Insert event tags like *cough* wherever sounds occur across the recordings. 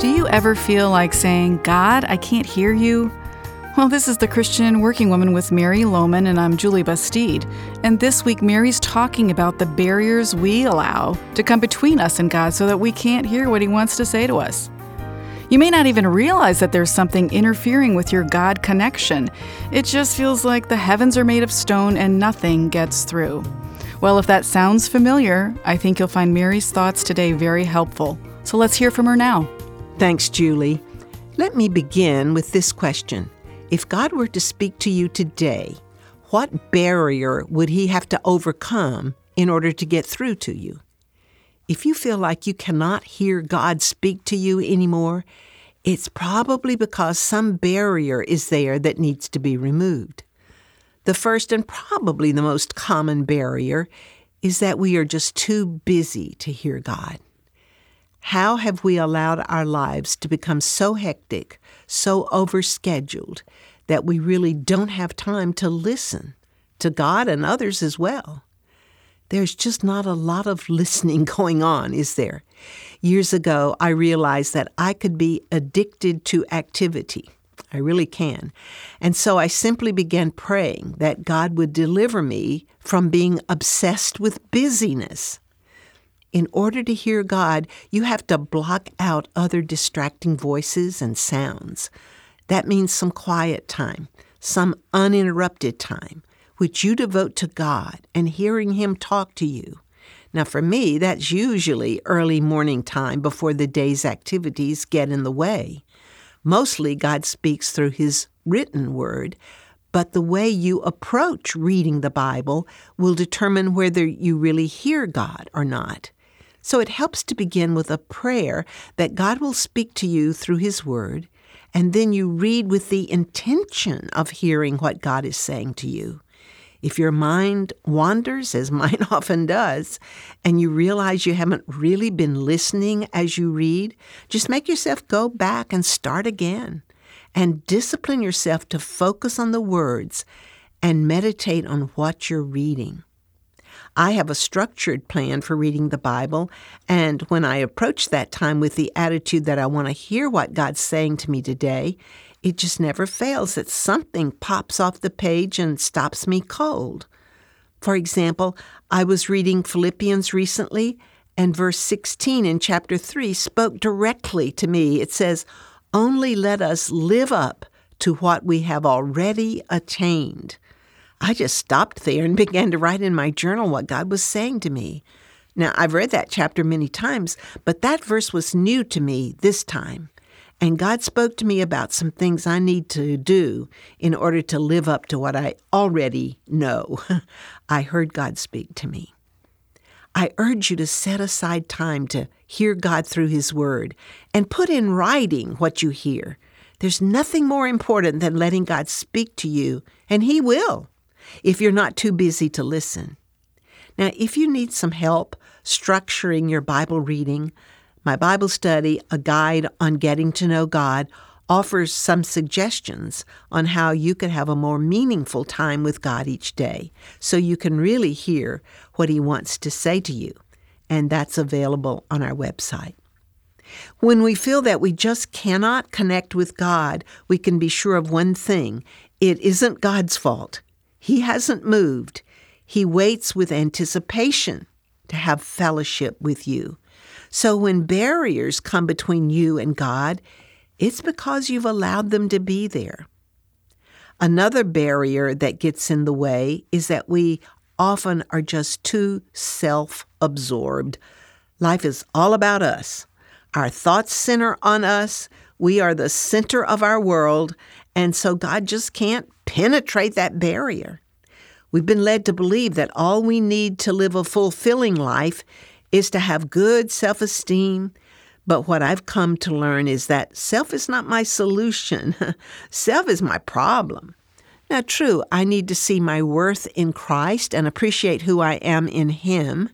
Do you ever feel like saying, God, I can't hear you? Well, this is the Christian Working Woman with Mary Lowman, and I'm Julie Bastide. And this week, Mary's talking about the barriers we allow to come between us and God so that we can't hear what He wants to say to us. You may not even realize that there's something interfering with your God connection. It just feels like the heavens are made of stone and nothing gets through. Well, if that sounds familiar, I think you'll find Mary's thoughts today very helpful. So let's hear from her now. Thanks, Julie. Let me begin with this question. If God were to speak to you today, what barrier would he have to overcome in order to get through to you? If you feel like you cannot hear God speak to you anymore, it's probably because some barrier is there that needs to be removed. The first and probably the most common barrier is that we are just too busy to hear God. How have we allowed our lives to become so hectic, so overscheduled, that we really don't have time to listen to God and others as well? There's just not a lot of listening *laughs* going on, is there? Years ago, I realized that I could be addicted to activity. I really can. And so I simply began praying that God would deliver me from being obsessed with busyness. In order to hear God, you have to block out other distracting voices and sounds. That means some quiet time, some uninterrupted time, which you devote to God and hearing Him talk to you. Now, for me, that's usually early morning time before the day's activities get in the way. Mostly, God speaks through His written word, but the way you approach reading the Bible will determine whether you really hear God or not. So it helps to begin with a prayer that God will speak to you through His Word, and then you read with the intention of hearing what God is saying to you. If your mind wanders, as *laughs* mine often does, and you realize you haven't really been listening as you read, just make yourself go back and start again. And discipline yourself to focus on the words and meditate on what you're reading. I have a structured plan for reading the Bible, and when I approach that time with the attitude that I want to hear what God's saying to me today, it just never fails that something pops off the page and stops me cold. For example, I was reading Philippians recently, and verse 16 in chapter 3 spoke directly to me. It says, Only let us live up to what we have already attained. I just stopped there and *laughs* began to write in my journal what God was saying to me. Now, I've read that chapter many times, but that verse was new to me this time. And God spoke to me about some things I need to do in order to live up to what I already know. *laughs* I heard God speak to me. I urge you to set aside time to hear God through His Word and put in writing what you hear. There's nothing more important than letting God speak to you, and He will if you're not too busy to listen. Now, if you need some help structuring your Bible reading, my Bible study, A Guide on Getting to Know God, offers some suggestions on how you could have a more meaningful time with God each day so you can really hear what He wants to say to you. And that's available on our website. When we feel that we just cannot connect with God, we can be sure of one thing it isn't God's fault. He hasn't moved. He waits with anticipation to have fellowship with you. So when barriers come between you and God, it's because you've allowed them to be there. Another barrier that gets in the way is that we often are just too self absorbed. Life is all about us. Our thoughts center on us. We are the center of our world. And so God just can't penetrate that barrier. We've been led to believe that all we need to live a fulfilling life is to have good self esteem. But what I've come to learn is that self is not my solution, *laughs* self is my problem. Now, true, I need to see my worth in Christ and appreciate who I am in Him.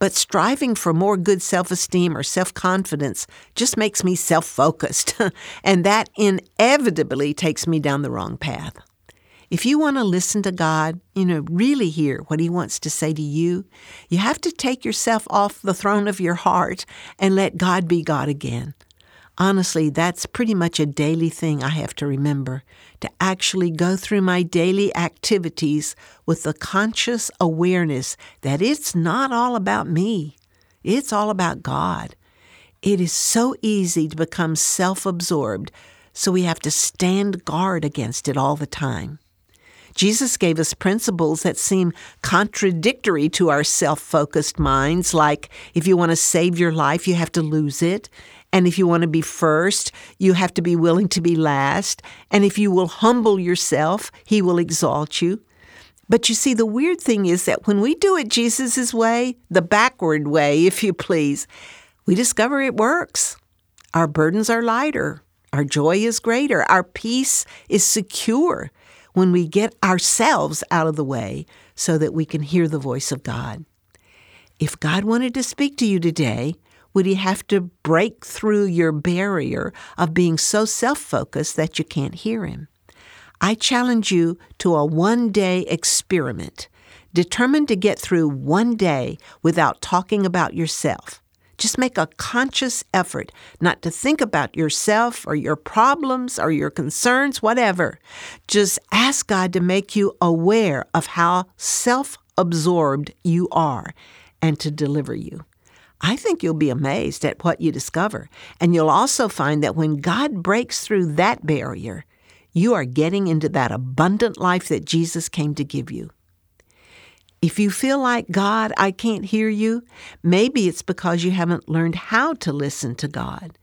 But striving for more good self esteem or self confidence just makes me self focused, *laughs* and that inevitably takes me down the wrong path. If you want to listen to God, you know, really hear what He wants to say to you, you have to take yourself off the throne of your heart and let God be God again. Honestly, that's pretty much a daily thing I have to remember to actually go through my daily activities with the conscious awareness that it's not all about me, it's all about God. It is so easy to become self absorbed, so we have to stand guard against it all the time. Jesus gave us principles that seem contradictory to our self focused minds, like if you want to save your life, you have to lose it. And if you want to be first, you have to be willing to be last. And if you will humble yourself, He will exalt you. But you see, the weird thing is that when we do it Jesus' way, the backward way, if you please, we discover it works. Our burdens are lighter. Our joy is greater. Our peace is secure when we get ourselves out of the way so that we can hear the voice of God. If God wanted to speak to you today, would He have to break through your barrier of being so self focused that you can't hear Him? I challenge you to a one day experiment, determined to get through one day without talking about yourself. Just make a conscious effort not to think about yourself or your problems or your concerns, whatever. Just ask God to make you aware of how self absorbed you are and to deliver you. I think you'll be amazed at what you discover. And you'll also find that when God breaks through that barrier, you are getting into that abundant life that Jesus came to give you. If you feel like, God, I can't hear you, maybe it's because you haven't learned how to listen to God.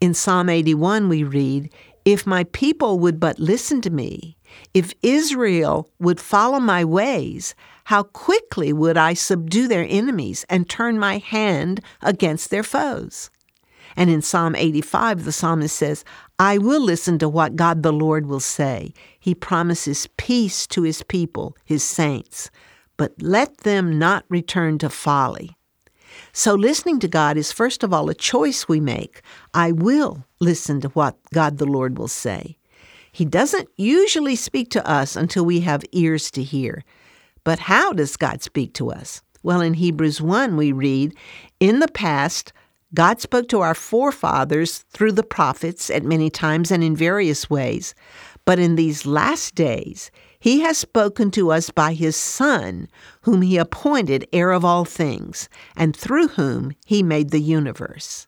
In Psalm 81, we read, If my people would but listen to me, if Israel would follow my ways, how quickly would I subdue their enemies and turn my hand against their foes? And in Psalm 85, the psalmist says, I will listen to what God the Lord will say. He promises peace to his people, his saints but let them not return to folly. So, listening to God is first of all a choice we make. I will listen to what God the Lord will say. He doesn't usually speak to us until we have ears to hear. But how does God speak to us? Well, in Hebrews 1, we read In the past, God spoke to our forefathers through the prophets at many times and in various ways. But in these last days, he has spoken to us by his Son, whom he appointed heir of all things, and through whom he made the universe.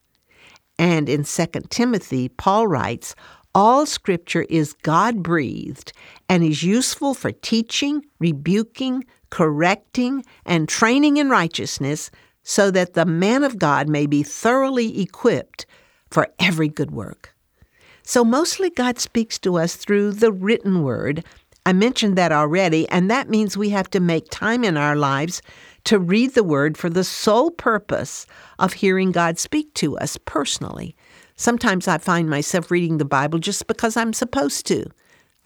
And in 2 Timothy, Paul writes, All scripture is God breathed and is useful for teaching, rebuking, correcting, and training in righteousness, so that the man of God may be thoroughly equipped for every good work. So, mostly God speaks to us through the written word, I mentioned that already, and that means we have to make time in our lives to read the Word for the sole purpose of hearing God speak to us personally. Sometimes I find myself reading the Bible just because I'm supposed to.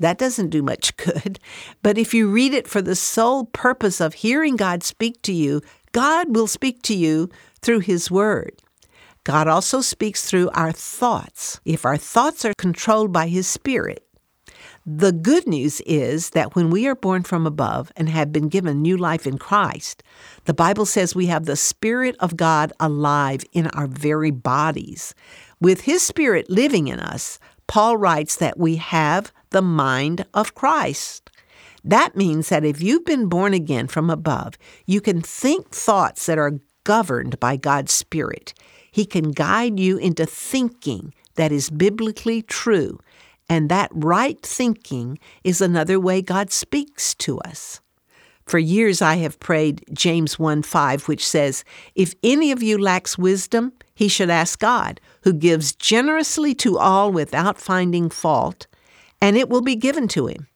That doesn't do much *laughs* good. But if you read it for the sole purpose of hearing God speak to you, God will speak to you through His Word. God also speaks through our thoughts. If our thoughts are controlled by His Spirit, the good news is that when we are born from above and have been given new life in Christ, the Bible says we have the Spirit of God alive in our very bodies. With His Spirit living in us, Paul writes that we have the mind of Christ. That means that if you've been born again from above, you can think thoughts that are governed by God's Spirit. He can guide you into thinking that is biblically true and that right thinking is another way God speaks to us. For years I have prayed James 1 5, which says, If any of you lacks wisdom, he should ask God, who gives generously to all without finding fault, and it will be given to him.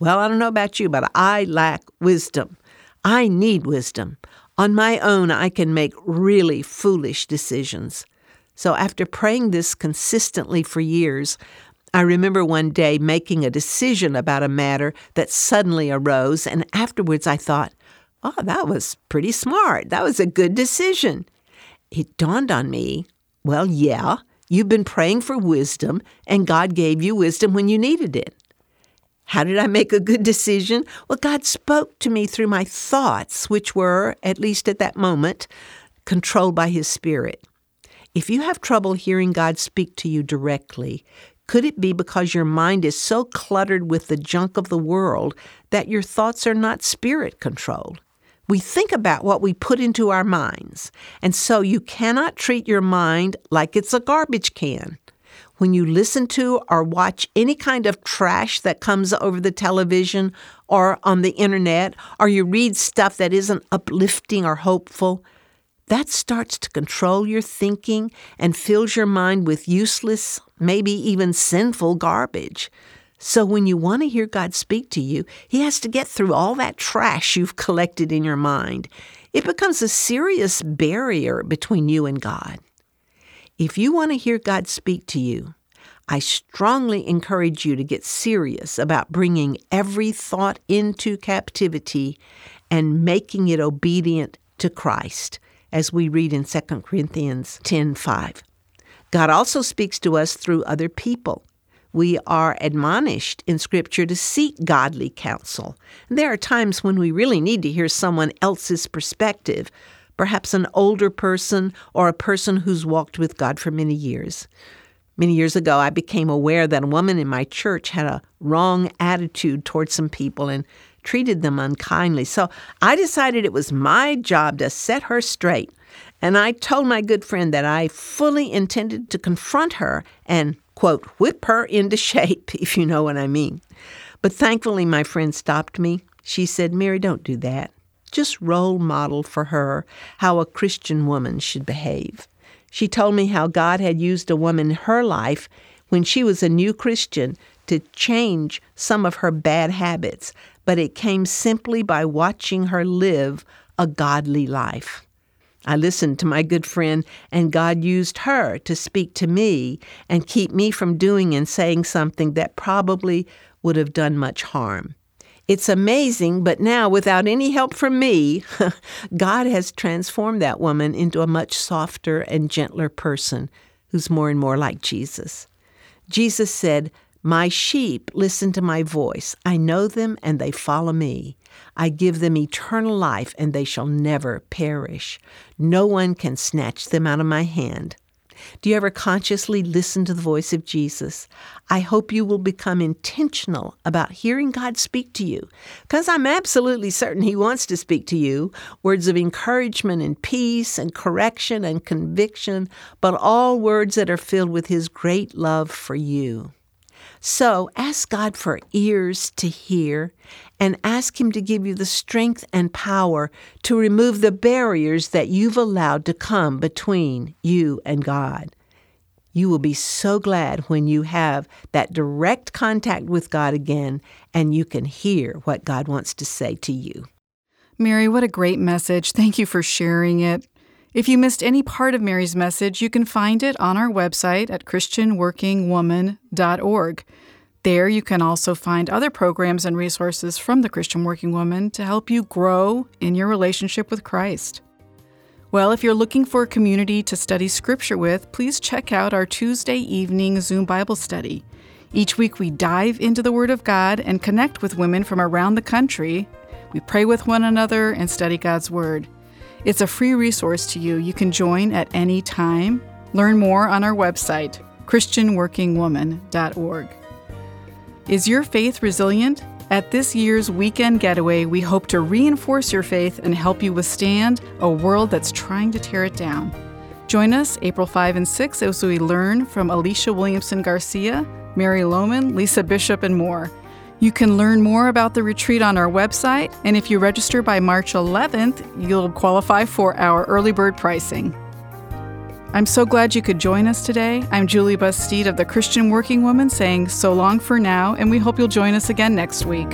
Well, I don't know about you, but I lack wisdom. I need wisdom. On my own, I can make really foolish decisions. So, after praying this consistently for years, I remember one day making a decision about a matter that suddenly arose, and afterwards I thought, oh, that was pretty smart. That was a good decision. It dawned on me, well, yeah, you've been praying for wisdom, and God gave you wisdom when you needed it. How did I make a good decision? Well, God spoke to me through my thoughts, which were, at least at that moment, controlled by His Spirit. If you have trouble hearing God speak to you directly, could it be because your mind is so cluttered with the junk of the world that your thoughts are not spirit controlled? We think about what we put into our minds, and so you cannot treat your mind like it's a garbage can. When you listen to or watch any kind of trash that comes over the television or on the internet, or you read stuff that isn't uplifting or hopeful, that starts to control your thinking and fills your mind with useless, maybe even sinful garbage. So when you want to hear God speak to you, He has to get through all that trash you've *laughs* collected in your mind. It becomes a serious barrier between you and God. If you want to hear God speak to you, I strongly encourage you to get serious about bringing every thought into captivity and making it obedient to Christ as we read in 2 Corinthians 10:5. God also speaks to us through other people. We are admonished in Scripture to seek godly counsel. And There are times when we really need to hear someone else's perspective, perhaps an older person or a person who's walked with God for many years. Many years ago, I became aware that a woman in my church had a wrong attitude towards some people and treated them unkindly. So I decided it was my job to set her straight. And I told my good friend that I fully intended to confront her and, quote, whip her into shape, *laughs* if you know what I mean. But thankfully, my friend stopped me. She said, Mary, don't do that. Just role model for her how a Christian woman should behave. She told me how God had used a woman in her life when she was a new Christian to change some of her bad habits, but it came simply by watching her live a godly life. I listened to my good friend, and God used her to speak to me and keep me from doing and saying something that probably would have done much harm. It's amazing, but now, without any help from me, *laughs* God has transformed that woman into a much softer and gentler person who's more and more like Jesus. Jesus said, my sheep listen to my voice. I know them and they follow me. I give them eternal life and they shall never perish. No one can snatch them out of my hand. Do you ever consciously listen to the voice of Jesus? I hope you will become intentional about hearing God speak to you, because I'm absolutely certain He wants to speak to you words of encouragement and peace and correction and conviction, but all words that are filled with His great love for you. So ask God for ears to hear and ask Him to give you the strength and power to remove the barriers that you've allowed to come between you and God. You will be so glad when you have that direct contact with God again and you can hear what God wants to say to you. Mary, what a great message. Thank you for sharing it. If you missed any part of Mary's message, you can find it on our website at ChristianWorkingWoman.org. There, you can also find other programs and resources from the Christian Working Woman to help you grow in your relationship with Christ. Well, if you're looking for a community to study Scripture with, please check out our Tuesday evening Zoom Bible study. Each week, we dive into the Word of God and connect with women from around the country. We pray with one another and study God's Word. It's a free resource to you. You can join at any time. Learn more on our website, ChristianWorkingWoman.org. Is your faith resilient? At this year's weekend getaway, we hope to reinforce your faith and help you withstand a world that's trying to tear it down. Join us April 5 and 6 as we learn from Alicia Williamson Garcia, Mary Lowman, Lisa Bishop, and more. You can learn more about the retreat on our website, and if you register by March 11th, you'll qualify for our early bird pricing. I'm so glad you could join us today. I'm Julie Bastide of the Christian Working Woman saying so long for now, and we hope you'll join us again next week.